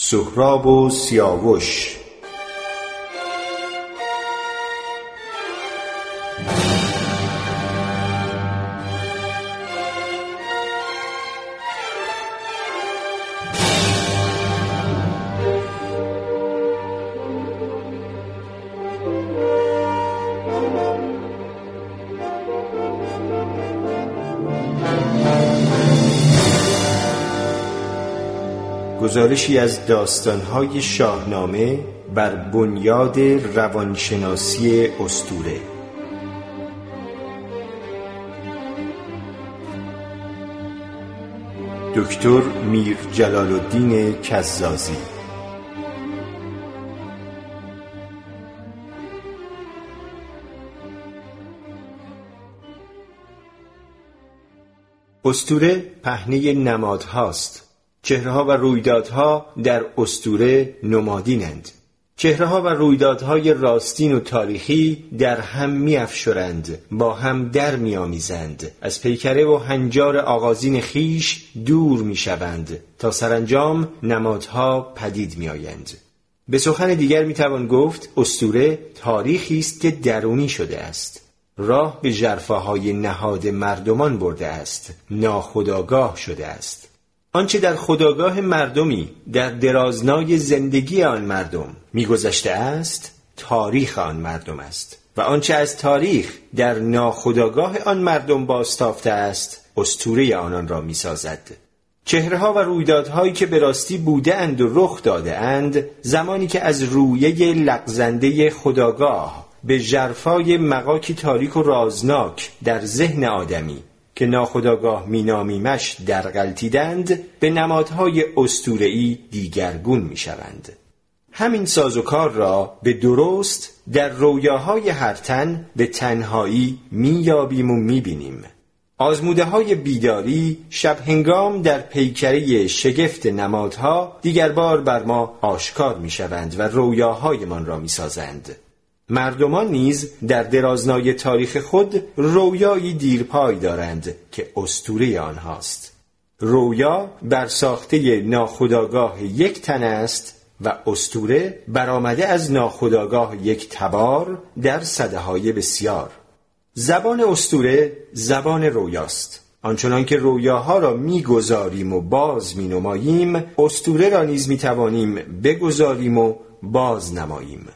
سهراب و سیاوش گزارشی از داستانهای شاهنامه بر بنیاد روانشناسی استوره. دکتر میر جلال الدین کزازی. استوره پهنه نمادهاست. چهرهها و رویدادها در استوره نمادینند. چهرهها و رویدادهای راستین و تاریخی در هم میافشرند با هم در میآمیزند. از پیکره و هنجار آغازین خیش دور می‌شوند تا سرانجام نمادها پدید میآیند. به سخن دیگر می‌توان گفت استوره تاریخی است که درونی شده است. راه به جرفاهای نهاد مردمان برده است ناخداگاه شده است. آنچه در خداگاه مردمی در درازنای زندگی آن مردم میگذشته است تاریخ آن مردم است. و آنچه از تاریخ در ناخداگاه آن مردم بازتافته است استوره آنان را می‌سازد. چهرهها و رویدادهایی که به راستی بوده اند و رخ داده اند زمانی که از رویه لغزنده خداگاه به جرفای مقاکی تاریک و رازناک در ذهن آدمی که ناخداگاه مینامیمش در غلطیدند به نمادهای استورعی دیگرگون می‌شوند همین سازوکار را به درست در رویاهای هر تن به تنهایی مییابیم و می‌بینیم آزموده های بیداری شب هنگام در پیکره شگفت نمادها دیگر بار بر ما آشکار می شوند و رویاهایمان را می سازند. مردمان نیز در درازنای تاریخ خود رویایی دیرپای دارند که استوره آنهاست. رویا بر ساخته ناخداگاه یک تن است و استوره برآمده از ناخداگاه یک تبار در صده های بسیار. زبان استوره زبان رویاست. آنچنان که رویاها را می‌گذاریم و باز مینماییم استوره را نیز می‌توانیم بگذاریم و باز نماییم.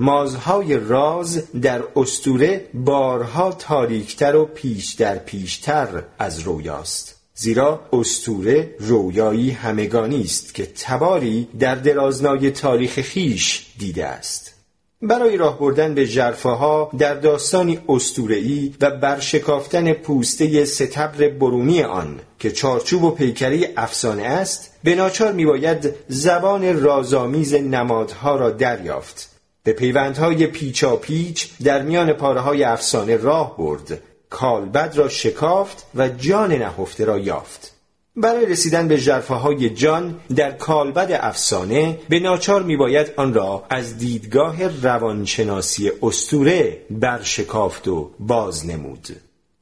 مازهای راز در استوره بارها تاریکتر و پیش در پیشتر از رویاست. زیرا استوره رویایی همگانی است که تباری در درازنای تاریخ خیش دیده است. برای راه بردن به جرفاها در داستانی استورهی و برشکافتن پوسته ستبر برونی آن که چارچوب و پیکره افسانه است به ناچار میباید زبان رازآمیز نمادها را دریافت. به پیوندهای پیچا پیچ در میان پاره های افسانه راه برد. کالبد را شکافت و جان نهفته را یافت. برای رسیدن به جرفه های جان در کالبد افسانه به ناچار میباید آن را از دیدگاه روانشناسی استوره برشکافت و باز نمود.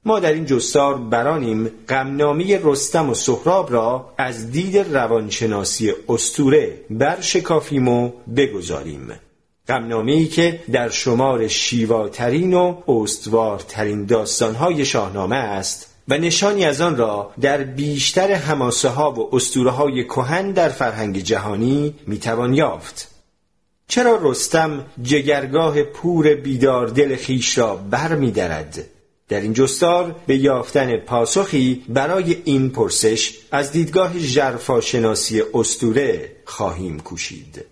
ما در این جستار برانیم غمنامه رستم و سهراب را از دید روانشناسی استوره برشکافیم و بگذاریم. غمنامه ای که در شمار شیواترین و استوارترین داستانهای شاهنامه است و نشانی از آن را در بیشتر هماسه ها و اسطوره های کهن در فرهنگ جهانی می‌توان یافت چرا رستم جگرگاه پور بیدار دل خیش را بر می درد؟ در این جستار به یافتن پاسخی برای این پرسش از دیدگاه جرفاشناسی استوره خواهیم کوشید.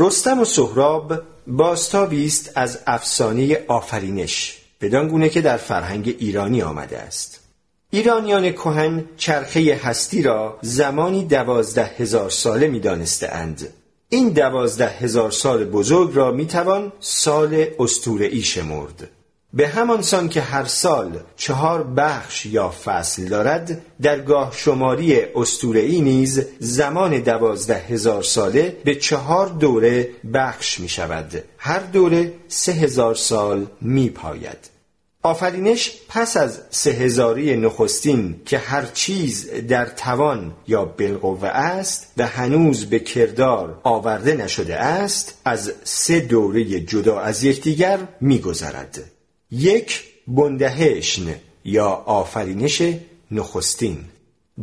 رستم و سهراب باستابی است از افسانه آفرینش بدان گونه که در فرهنگ ایرانی آمده است ایرانیان کهن چرخه هستی را زمانی دوازده هزار ساله می دانسته اند. این دوازده هزار سال بزرگ را می توان سال استورعی شمرد به همان سان که هر سال چهار بخش یا فصل دارد در گاه شماری استورعی نیز زمان دوازده هزار ساله به چهار دوره بخش می شود. هر دوره سه هزار سال می پاید. آفرینش پس از سه هزاری نخستین که هر چیز در توان یا بالقوه است و هنوز به کردار آورده نشده است از سه دوره جدا از یکدیگر میگذرد یک بندهشن یا آفرینش نخستین.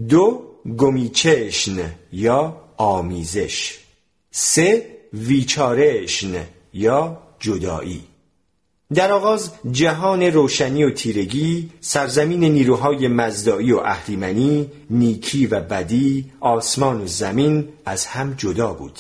دو گمیچشن یا آمیزش. سه ویچارشن یا جدایی. در آغاز جهان روشنی و تیرگی سرزمین نیروهای مزدایی و اهریمنی نیکی و بدی آسمان و زمین از هم جدا بود.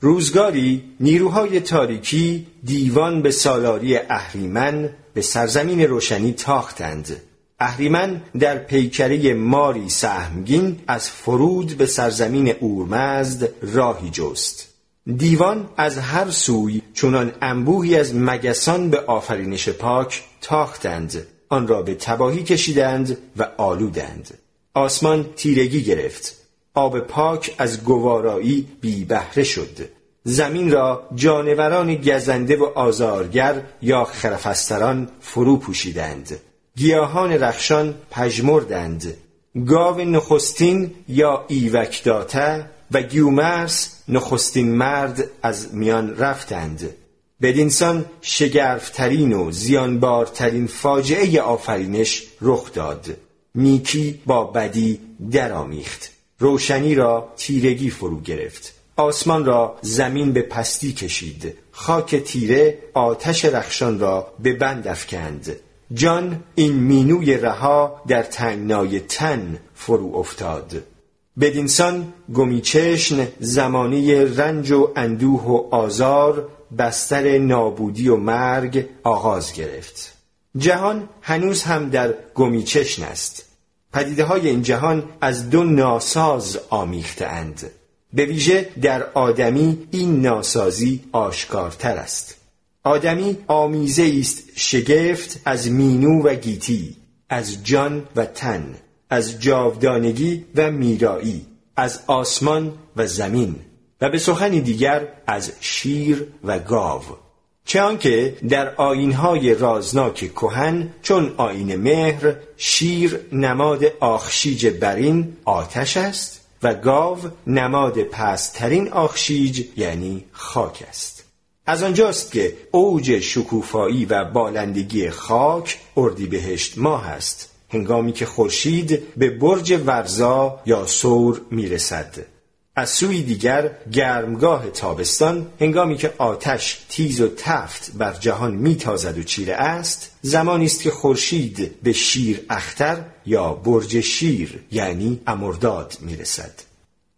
روزگاری نیروهای تاریکی دیوان به سالاری اهریمن به سرزمین روشنی تاختند. اهریمن در پیکره ماری سهمگین از فرود به سرزمین اورمزد راهی جست. دیوان از هر سوی چونان انبوهی از مگسان به آفرینش پاک تاختند. آن را به تباهی کشیدند و آلودند. آسمان تیرگی گرفت. آب پاک از گوارایی بی بهره شد. زمین را جانوران گزنده و آزارگر یا خرفستران فرو پوشیدند. گیاهان رخشان پژمردند. گاو نخستین یا ایوکداته و گیومرس نخستین مرد از میان رفتند. بدینسان شگرفترین و زیانبارترین فاجعه آفرینش رخ داد. نیکی با بدی درآمیخت. روشنی را تیرگی فرو گرفت. آسمان را زمین به پستی کشید. خاک تیره آتش رخشان را به بند افکند. جان این مینوی رها در تنگنای تن فرو افتاد. بدینسان گمیچشن زمانی رنج و اندوه و آزار بستر نابودی و مرگ آغاز گرفت. جهان هنوز هم در گمیچشن است. پدیده های این جهان از دو ناساز آمیخته اند به ویژه در آدمی این ناسازی آشکارتر است. آدمی آمیزه است شگفت از مینو و گیتی از جان و تن از جاودانگی و میرایی از آسمان و زمین و به سخنی دیگر از شیر و گاو. چه آنکه در آینهای رازناک کهن چون آین مهر شیر نماد آخشیج برین آتش است و گاو نماد پسترین آخشیج یعنی خاک است. از آنجاست که اوج شکوفایی و بالندگی خاک اردیبهشت ماه است هنگامی که خورشید به برج ورزا یا سور می‌رسد. از سوی دیگر گرمگاه تابستان هنگامی که آتش تیز و تفت بر جهان میتازد و چیره است زمانی است که خورشید به شیر اختر یا برج شیر یعنی امرداد می‌رسد.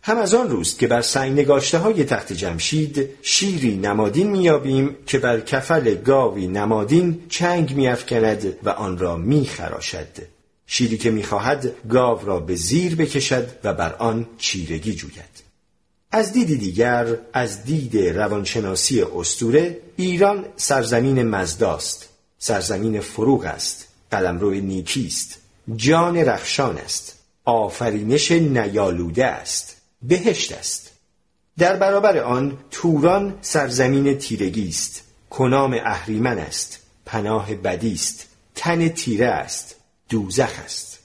هم از آن روست که بر سنگ نگاشته های تخت جمشید شیری نمادین میابیم که بر کفل گاوی نمادین چنگ میافکند و آن را میخراشد. شیری که می‌خواهد گاو را به زیر بکشد و بر آن چیرگی جوید. از دیدی دیگر از دید روانشناسی استوره ایران سرزمین مزداست. سرزمین فروغ است. قلمرو نیکی است. جان رخشان است. آفرینش نیالوده است. بهشت است. در برابر آن توران سرزمین تیرگی است. کنام اهریمن است. پناه بدی است. تن تیره است. دوزخ است.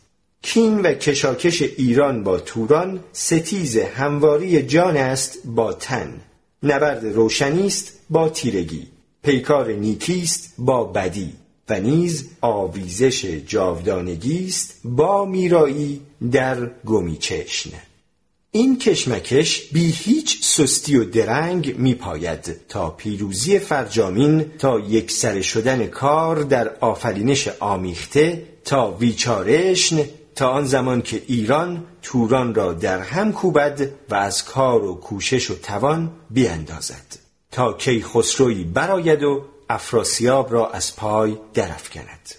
کین و کشاکش ایران با توران ستیز همواری جان است با تن. نبرد روشنی است با تیرگی. پیکار نیکی است با بدی. و نیز آویزش جاودانگی است با میرایی در گمیچشن این کشمکش بی هیچ سستی و درنگ می پاید تا پیروزی فرجامین تا یک سر شدن کار در آفرینش آمیخته تا ویچارشن تا آن زمان که ایران توران را در هم کوبد و از کار و کوشش و توان بیاندازد تا کی خسروی براید و افراسیاب را از پای درفکند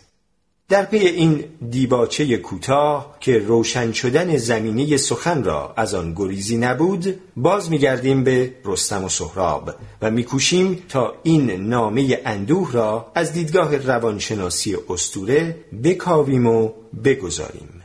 در پی این دیباچه کوتاه که روشن شدن زمینه سخن را از آن گریزی نبود باز میگردیم به رستم و سهراب و میکوشیم تا این نامه اندوه را از دیدگاه روانشناسی استوره بکاویم و بگذاریم.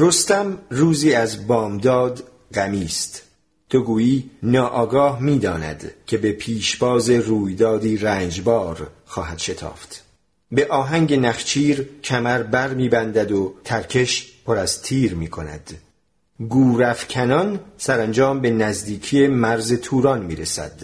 رستم روزی از بامداد غمی است. تو گویی ناآگاه می‌داند که به پیشباز رویدادی رنجبار خواهد شتافت. به آهنگ نخچیر کمر بر میبندد و ترکش پر از تیر می کند. کنان سرانجام به نزدیکی مرز توران می رسد.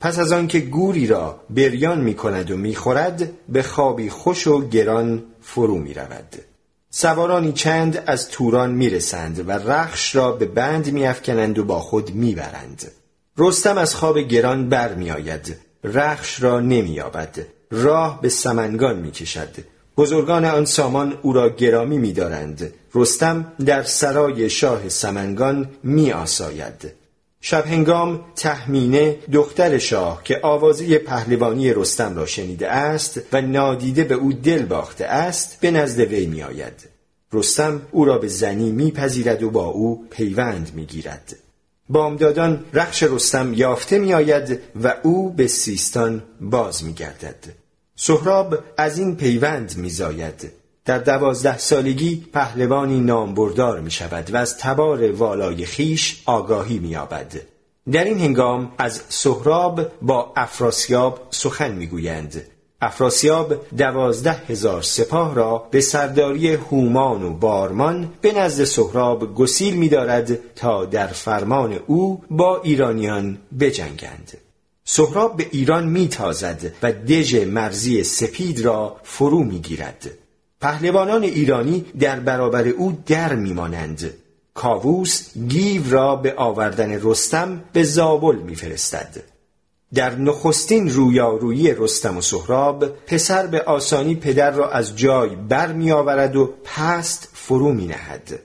پس از آنکه گوری را بریان می کند و می خورد به خوابی خوش و گران فرو می رود. سوارانی چند از توران می‌رسند و رخش را به بند میافکنند و با خود می‌برند. رستم از خواب گران برمیآید. رخش را نمییابد. راه به سمنگان می‌کشد. بزرگان آن سامان او را گرامی میدارند. رستم در سرای شاه سمنگان میآساید. شب هنگام تهمینه دختر شاه که آوازه پهلوانی رستم را شنیده است و نادیده به او دل باخته است به نزد وی می آید. رستم او را به زنی میپذیرد و با او پیوند می‌گیرد. بامدادان رخش رستم یافته می آید و او به سیستان باز می گردد. سهراب از این پیوند می زاید. در دوازده سالگی پهلوانی نامبردار می شود و از تبار والای خیش آگاهی می یابد. در این هنگام از سهراب با افراسیاب سخن می گویند. افراسیاب دوازده هزار سپاه را به سرداری هومان و بارمان به نزد سهراب گسیل می دارد تا در فرمان او با ایرانیان بجنگند. سهراب به ایران می تازد و دژ مرزی سپید را فرو می گیرد. پهلوانان ایرانی در برابر او در میمانند. کاووس گیو را به آوردن رستم به زابل میفرستد. در نخستین رویارویی رستم و سهراب پسر به آسانی پدر را از جای بر می آورد و پست فرو می نهد.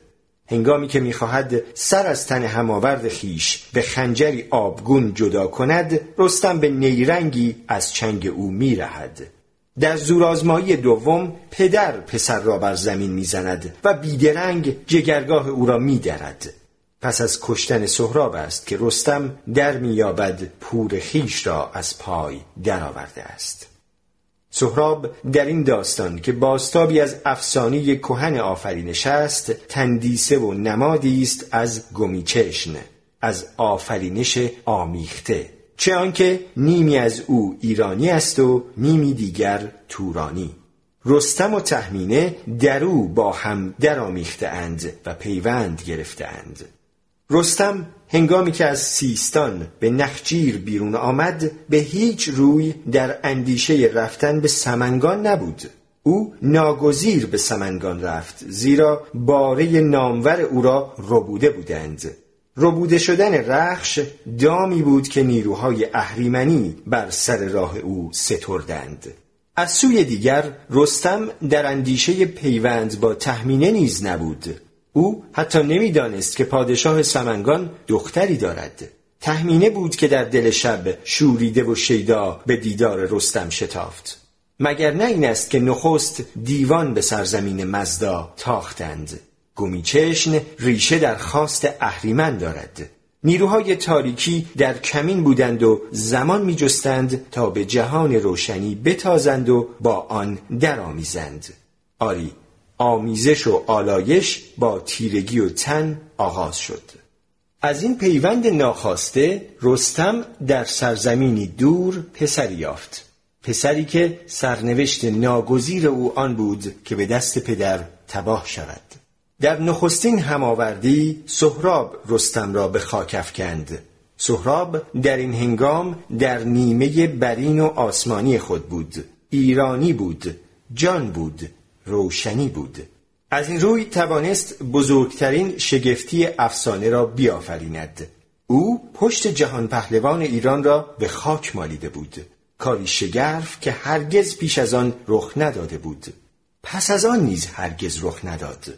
هنگامی که می‌خواهد سر از تن هماورد خیش به خنجری آبگون جدا کند رستم به نیرنگی از چنگ او میرهد. در زورآزمایی دوم پدر پسر را بر زمین می‌زند و بیدرنگ جگرگاه او را میدرد. پس از کشتن سهراب است که رستم در مییابد پور خیش را از پای درآورده است. سهراب در این داستان که باستابی از افسانه کهن آفرینش است تندیسه و نمادی است از گمیچشن از آفرینش آمیخته. چه آنکه نیمی از او ایرانی است و نیمی دیگر تورانی. رستم و تهمینه در او با هم درآمیخته اند و پیوند گرفته اند. رستم هنگامی که از سیستان به نخجیر بیرون آمد به هیچ روی در اندیشه رفتن به سمنگان نبود. او ناگزیر به سمنگان رفت زیرا باره نامور او را ربوده بودند. ربوده شدن رخش دامی بود که نیروهای اهریمنی بر سر راه او ستردند. از سوی دیگر رستم در اندیشه پیوند با تهمینه نیز نبود. او حتی نمی‌دانست که پادشاه سمنگان دختری دارد. تهمینه بود که در دل شب شوریده و شیدا به دیدار رستم شتافت. مگر نه این است که نخست دیوان به سرزمین مزدا تاختند؟ گمیچشن ریشه در خواست اهریمن دارد. نیروهای تاریکی در کمین بودند و زمان می جستند تا به جهان روشنی بتازند و با آن درآمیزند. آری آمیزش و آلایش با تیرگی و تن آغاز شد. از این پیوند ناخواسته رستم در سرزمینی دور پسری یافت. پسری که سرنوشت ناگزیر او آن بود که به دست پدر تباه شود. در نخستین هماوردی سهراب رستم را به خاک افکند. سهراب در این هنگام در نیمه برین و آسمانی خود بود. ایرانی بود جان بود روشنی بود. از این روی توانست بزرگترین شگفتی افسانه را بیافریند. او پشت جهان پهلوان ایران را به خاک مالیده بود. کاری شگرف که هرگز پیش از آن رخ نداده بود. پس از آن نیز هرگز رخ نداد.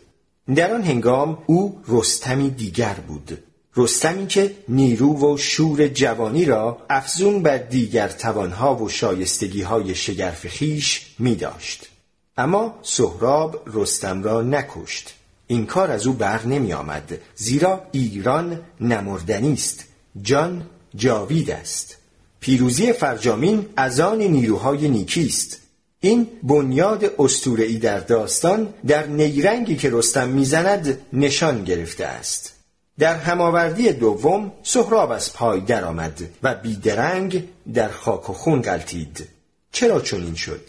در آن هنگام او رستمی دیگر بود. رستمی که نیرو و شور جوانی را افزون بر دیگر توانها و شایستگی های شگرف خیش می داشت. اما سهراب رستم را نکشت. این کار از او بر نمی آمد زیرا ایران نمردنی است. جان جاوید است. پیروزی فرجامین از آن نیروهای نیکی است. این بنیاد اسطوره‌ای در داستان در نیرنگی که رستم می‌زند نشان گرفته است. در هماوردی دوم سهراب از پای درآمد و بیدرنگ در خاک و خون غلطید چرا چنین شد؟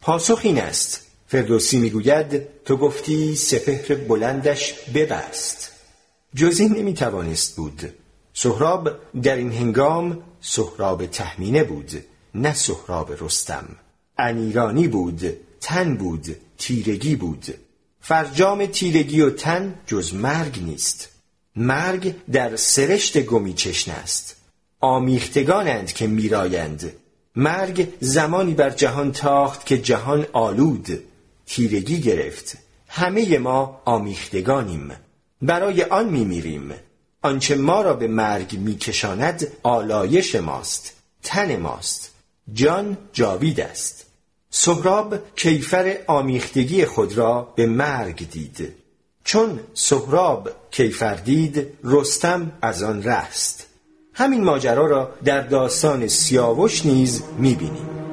پاسخ این است. فردوسی می‌گوید تو گفتی سپهر بلندش ببست. جز این نمی‌توانست بود. سهراب در این هنگام سهراب تهمینه بود نه سهراب رستم. انیرانی بود تن بود تیرگی بود. فرجام تیرگی و تن جز مرگ نیست. مرگ در سرشت گمی چشن است. آمیختگانند که میرایند. مرگ زمانی بر جهان تاخت که جهان آلود. تیرگی گرفت. همه ما آمیختگانیم. برای آن میمیریم. آنچه ما را به مرگ میکشاند آلایش ماست تن ماست. جان جاوید است. سهراب کیفر آمیختگی خود را به مرگ دید. چون سهراب کیفر دید رستم از آن رست. همین ماجرا را در داستان سیاوش نیز می‌بینیم.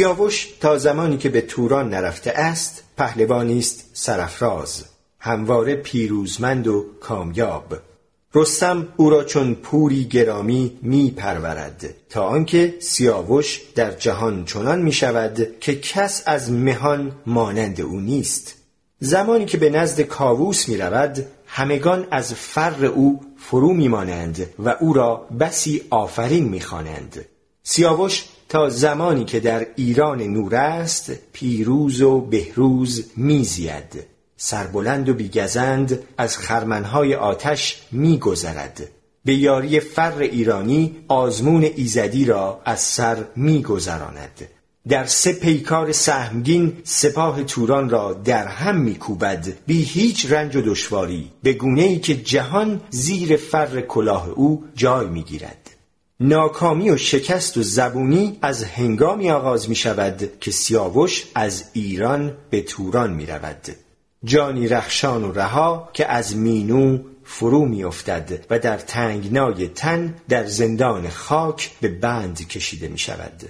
سیاوش تا زمانی که به توران نرفته است پهلوانی است سرفراز همواره پیروزمند و کامیاب رستم او را چون پوری گرامی می پرورد تا آنکه سیاوش در جهان چنان می شود که کس از مهان مانند او نیست زمانی که به نزد کاووس می رود همگان از فر او فرو می مانند و او را بسی آفرین می خوانند. سیاوش تا زمانی که در ایران نور است پیروز و بهروز میزید. سربلند و بیگزند از خرمنهای آتش میگذرد. به یاری فر ایرانی آزمون ایزدی را از سر میگذراند. در سه پیکار سهمگین سپاه توران را در هم میکوبد. بی هیچ رنج و دشواری. به گونه ای که جهان زیر فر کلاه او جای می‌گیرد. ناکامی و شکست و زبونی از هنگامی آغاز می شود که سیاوش از ایران به توران می رود جانی رخشان و رها که از مینو فرو می افتد و در تنگنای تن در زندان خاک به بند کشیده می شود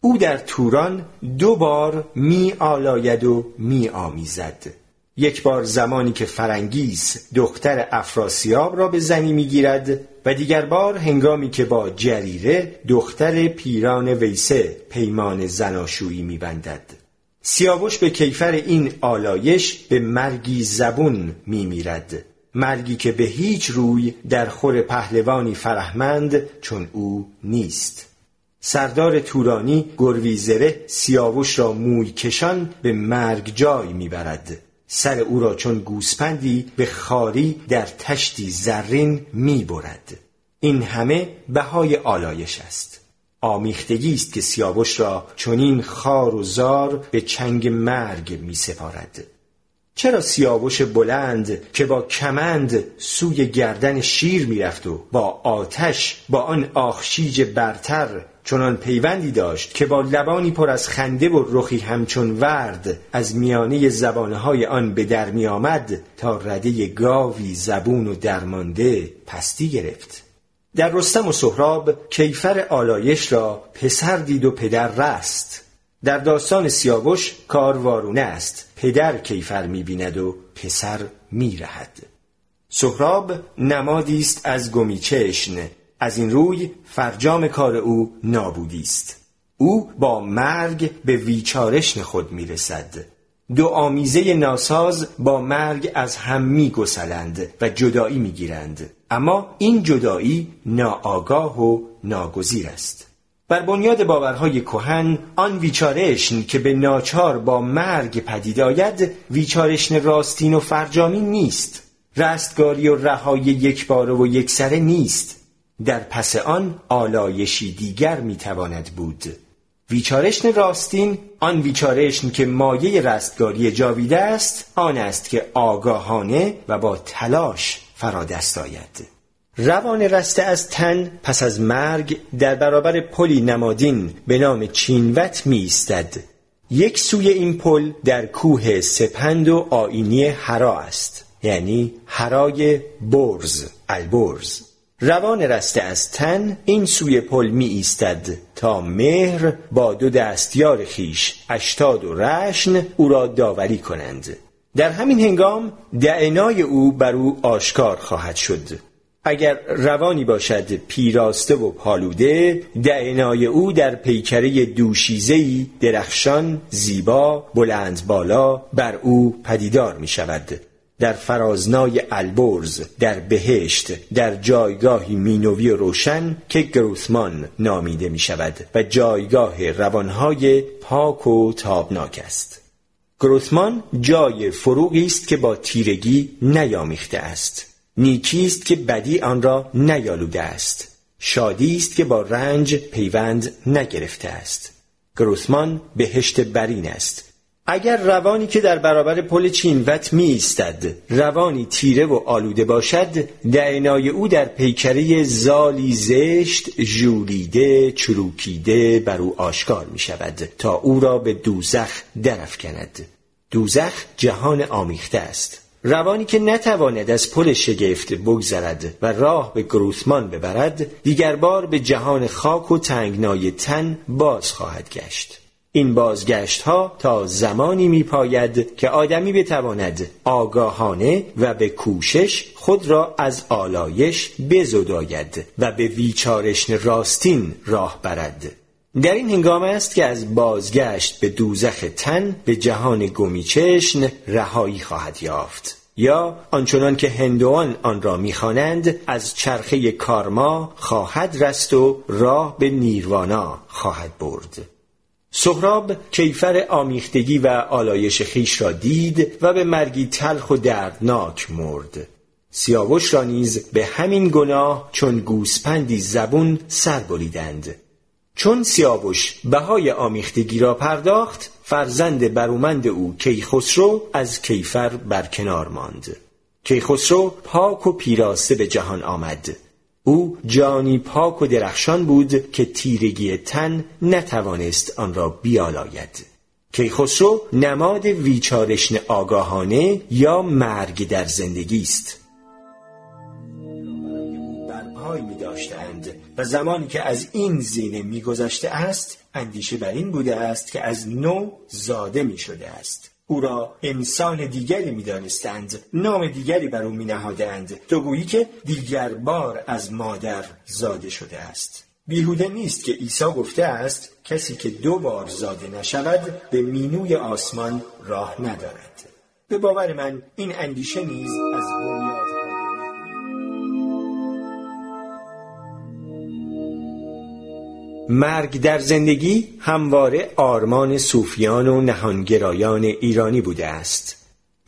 او در توران دو بار می آلاید و می آمیزد یک بار زمانی که فرنگیس دختر افراسیاب را به زنی می‌گیرد و دیگر بار هنگامی که با جریره دختر پیران ویسه پیمان زناشویی میبندد. سیاوش به کیفر این آلایش به مرگی زبون میمیرد. مرگی که به هیچ روی در خور پهلوانی فرهمند چون او نیست. سردار تورانی گرویزره سیاوش را موی کشان به مرگ جای می‌برد. سر او را چون گوسپندی به خاری در تشتی زرین می برد. این همه بهای آلایش است آمیختگی است که سیاوش را چنین خار و زار به چنگ مرگ می سپارد چرا سیاوش بلند که با کمند سوی گردن شیر می‌رفت و با آتش با آن آخشیج برتر چنان پیوندی داشت که با لبانی پر از خنده و رخی همچون ورد از میانه زبانهای آن به در می تا رده گاوی زبون و درمانده پستی گرفت. در رستم و سهراب کیفر آلایش را پسر دید و پدر رست. در داستان سیاوش کار وارونه است. پدر کیفر می‌بیند و پسر میرهد. سهراب نمادی است از گمیچشن از این روی فرجام کار او نابودی است. او با مرگ به ویچارشن خود می‌رسد. دو آمیزه ناساز با مرگ از هم میگسلند و جدایی می‌گیرند. اما این جدایی ناآگاه و ناگزیر است. بر بنیاد باورهای کهن آن ویچارشن که به ناچار با مرگ پدید آید ویچارشن راستین و فرجامی نیست. رستگاری و رهای یک بار و یک سره نیست. در پس آن آلایشی دیگر می‌تواند بود. ویچارشن راستین آن ویچارشن که مایه رستگاری جاویده است آن است که آگاهانه و با تلاش فرادست آید. روان رسته از تن پس از مرگ در برابر پلی نمادین به نام چینوت می ایستد. یک سوی این پل در کوه سپند و آیینی هرا است یعنی هرای برز البرز. روان رسته از تن این سوی پل می ایستد تا مهر با دو دستیار خیش اشتاد و رشن او را داوری کنند. در همین هنگام دعنای او بر او آشکار خواهد شد. اگر روانی باشد پیراسته و پالوده دعنای او در پیکره دوشیزهی درخشان زیبا بلند بالا بر او پدیدار می شود در فرازنای البرز در بهشت در جایگاهی مینوی روشن که گروثمان نامیده می شود و جایگاه روانهای پاک و تابناک است. گروثمان جای فروغی است که با تیرگی نیامیخته است. نیکی است که بدی آن را نیالوده است. شادی است که با رنج پیوند نگرفته است. گروثمان بهشت برین است. اگر روانی که در برابر پل چینوت می ایستد روانی تیره و آلوده باشد دعنای او در پیکره زالی زشت ژولیده چروکیده بر او آشکار می شود تا او را به دوزخ درفکند دوزخ جهان آمیخته است. روانی که نتواند از پل شگفت بگذرد و راه به گروثمان ببرد دیگر بار به جهان خاک و تنگنای تن باز خواهد گشت. این بازگشت ها تا زمانی می پاید که آدمی بتواند آگاهانه و به کوشش خود را از آلایش بزداید و به ویچارشن راستین راه برد. در این هنگام است که از بازگشت به دوزخ تن به جهان گمیچشن رهایی خواهد یافت. یا آنچنان که هندوان آن را می‌خوانند از چرخه کارما خواهد رست و راه به نیروانا خواهد برد. سهراب کیفر آمیختگی و آلایش خیش را دید و به مرگی تلخ و دردناک مرد. سیاوش را نیز به همین گناه چون گوسپندی زبون سر بریدند. چون سیاوش بهای آمیختگی را پرداخت فرزند برومند او کیخسرو از کیفر برکنار ماند. کیخسرو پاک و پیراسته به جهان آمد. او جانی پاک و درخشان بود که تیرگی تن نتوانست آن را بیالاید. کیخسرو نماد ویچارشن آگاهانه یا مرگ در زندگی است. برپای می داشتند و زمانی که از این زینه میگذشته است اندیشه بر این بوده است که از نو زاده می شده است. او را انسان دیگری می دانستند نام دیگری بر او می نهادند تو گویی که دیگر بار از مادر زاده شده است. بیهوده نیست که عیسی گفته است کسی که دو بار زاده نشود به مینوی آسمان راه ندارد. به باور من این اندیشه نیز از بنیاد مرگ در زندگی همواره آرمان صوفیان و نهانگرایان ایرانی بوده است.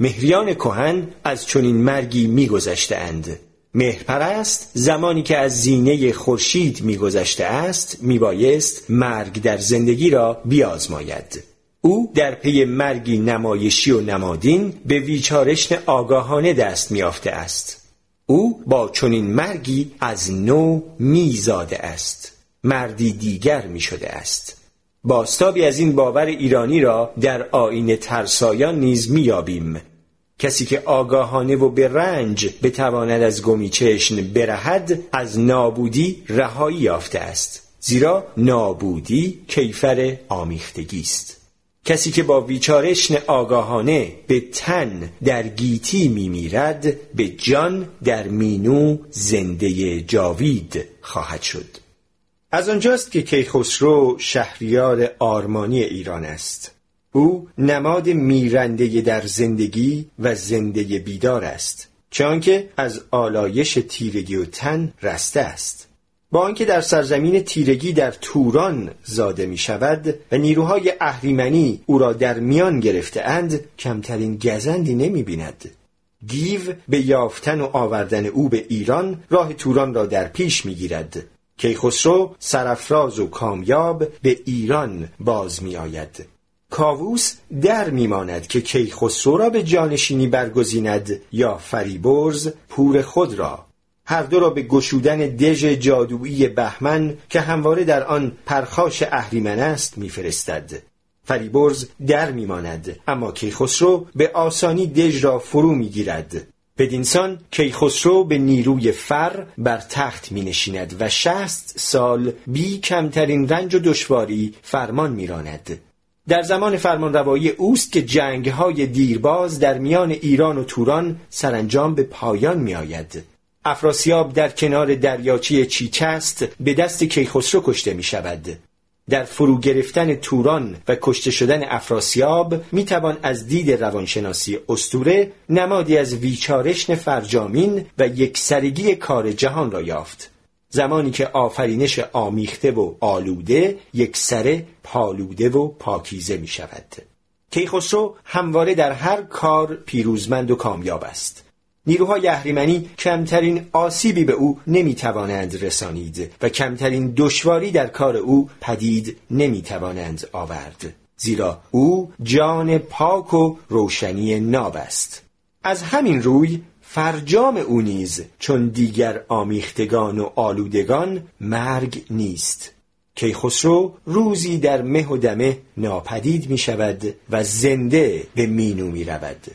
مهریان کهن از چنین مرگی میگذشتهاند مهرپرست زمانی که از زینه خورشید میگذشته است میبایست مرگ در زندگی را بیازماید. او در پی مرگی نمایشی و نمادین به ویچارشن آگاهانه دست میافته است. او با چنین مرگی از نو میزاده است. مردی دیگر می شده است. باستابی از این باور ایرانی را در آین ترسایان نیز میابیم کسی که آگاهانه و به رنج بتواند از گمی چشن برهد از نابودی رهایی یافته است. زیرا نابودی کیفر آمیختگی است. کسی که با ویچارشن آگاهانه به تن در گیتی میمیرد به جان در مینو زنده جاوید خواهد شد. از آنجاست که کیخسرو شهریار آرمانی ایران است او نماد میرنده در زندگی و زنده بیدار است چون از آلایش تیرگی و تن رسته است با آنکه در سرزمین تیرگی در توران زاده می شود و نیروهای اهریمنی او را در میان گرفته اند کمترین گزندی نمی بیند. گیو به یافتن و آوردن او به ایران راه توران را در پیش می گیرد. کیخسرو سرفراز و کامیاب به ایران باز می آید. کاووس در میماند که کیخسرو را به جانشینی برگزیند یا فریبرز پور خود را. هر دو را به گشودن دژ جادویی بهمن که همواره در آن پرخاش اهریمن است میفرستد. فریبرز در میماند اما کیخسرو به آسانی دژ را فرو می‌گیرد. بدینسان کیخسرو به نیروی فر بر تخت می نشیند و شصت سال بی کمترین رنج و دشواری فرمان میراند. در زمان فرمانروایی اوست که جنگ های دیرباز در میان ایران و توران سرانجام به پایان می آید. افراسیاب در کنار دریاچه چیچست به دست کیخسرو کشته می شود. در فرو گرفتن توران و کشته شدن افراسیاب می توان از دید روانشناسی استوره نمادی از ویچارشن فرجامین و یکسرگی کار جهان را یافت. زمانی که آفرینش آمیخته و آلوده یکسره پالوده و پاکیزه می شود. کیخسرو همواره در هر کار پیروزمند و کامیاب است. نیروهای اهریمنی کمترین آسیبی به او نمی‌توانند رسانید و کمترین دشواری در کار او پدید نمی‌توانند آورد. زیرا او جان پاک و روشنی ناب است. از همین روی فرجام او نیز چون دیگر آمیختگان و آلودگان مرگ نیست. کیخسرو روزی در مه و دمه ناپدید می شود و زنده به مینو می رود